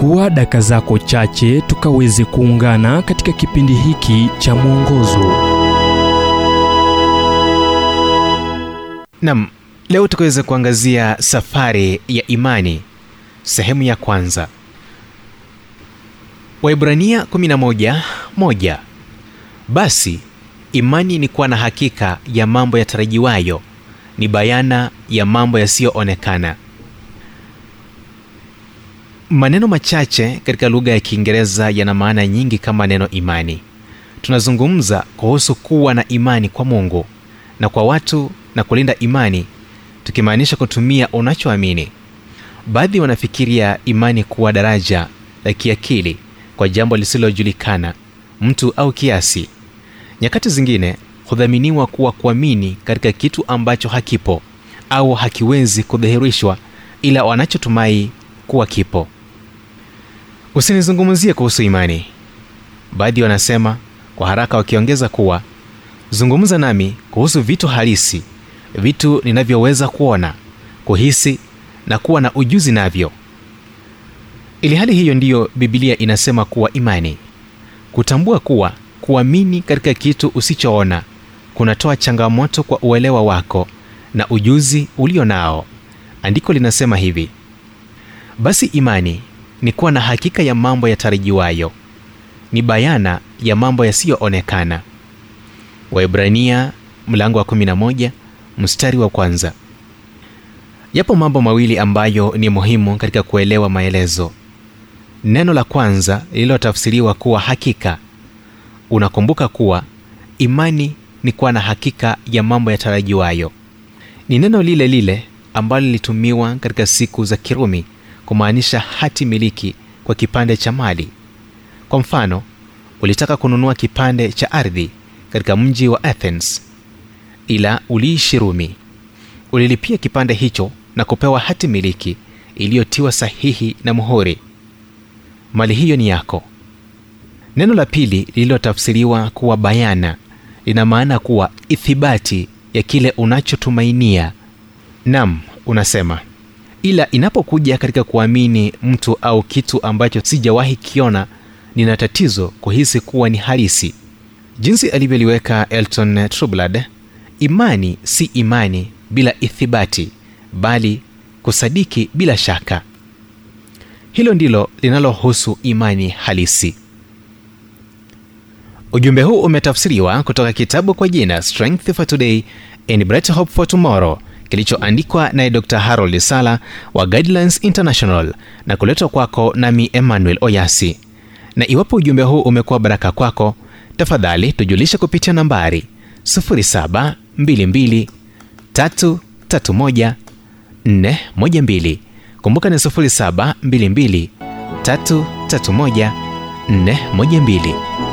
chukua daka zako chache tukaweze kuungana katika kipindi hiki cha mwongozo. Nam leo tukaweza kuangazia safari ya imani sehemu ya kwanza. Waibrania 11:1 basi imani ni kuwa na hakika ya mambo yatarajiwayo ni bayana ya mambo yasiyoonekana maneno machache katika lugha ya kiingereza yana maana nyingi kama neno imani. Tunazungumza kuhusu kuwa na imani kwa mungu na kwa watu na kulinda imani tukimaanisha kutumia unachoamini. Baadhi wanafikiria imani kuwa daraja la kiakili kwa jambo lisilojulikana mtu au kiasi. Nyakati zingine hudhaminiwa kuwa kuamini katika kitu ambacho hakipo au hakiwezi kudhihirishwa ila wanachotumai kuwa kipo usinizungumzie kuhusu imani. Baadhi wanasema kwa haraka wakiongeza kuwa zungumza nami kuhusu vitu halisi vitu ninavyoweza kuona kuhisi na kuwa na ujuzi navyo. Ili hali hiyo ndiyo bibilia inasema kuwa imani. Kutambua kuwa kuamini katika kitu usichoona kunatoa changamoto kwa uelewa wako na ujuzi ulio nao. Andiko linasema hivi basi imani ni kuwa na hakika ya mambo yatarajiwayo ni bayana ya mambo yasiyoonekana. Waibrania mlango wa 11 mstari wa kwanza. Yapo mambo mawili ambayo ni muhimu katika kuelewa maelezo. Neno la kwanza lililotafsiriwa kuwa hakika unakumbuka kuwa imani ni kuwa na hakika ya mambo yatarajiwayo. Ni neno lile lile ambalo lilitumiwa katika siku za kirumi kumaanisha hati miliki kwa kipande cha mali. Kwa mfano ulitaka kununua kipande cha ardhi katika mji wa athens ila uliishi rumi. Ulilipia kipande hicho na kupewa hati miliki iliyotiwa sahihi na muhuri. Mali hiyo ni yako. Neno la pili lililotafsiriwa kuwa bayana lina maana kuwa ithibati ya kile unachotumainia. Nam unasema ila inapokuja katika kuamini mtu au kitu ambacho sijawahi kiona nina tatizo kuhisi kuwa ni halisi. Jinsi alivyoliweka elton trublad imani si imani bila ithibati bali kusadiki bila shaka. Hilo ndilo linalohusu imani halisi. Ujumbe huu umetafsiriwa kutoka kitabu kwa jina strength for today and bright hope for tomorrow kilichoandikwa naye dr harold sala wa guidelines international na kuletwa kwako nami emmanuel oyasi. Na iwapo ujumbe huu umekuwa baraka kwako tafadhali tujulishe kupitia nambari 722331412 kumbuka ni 722 331 412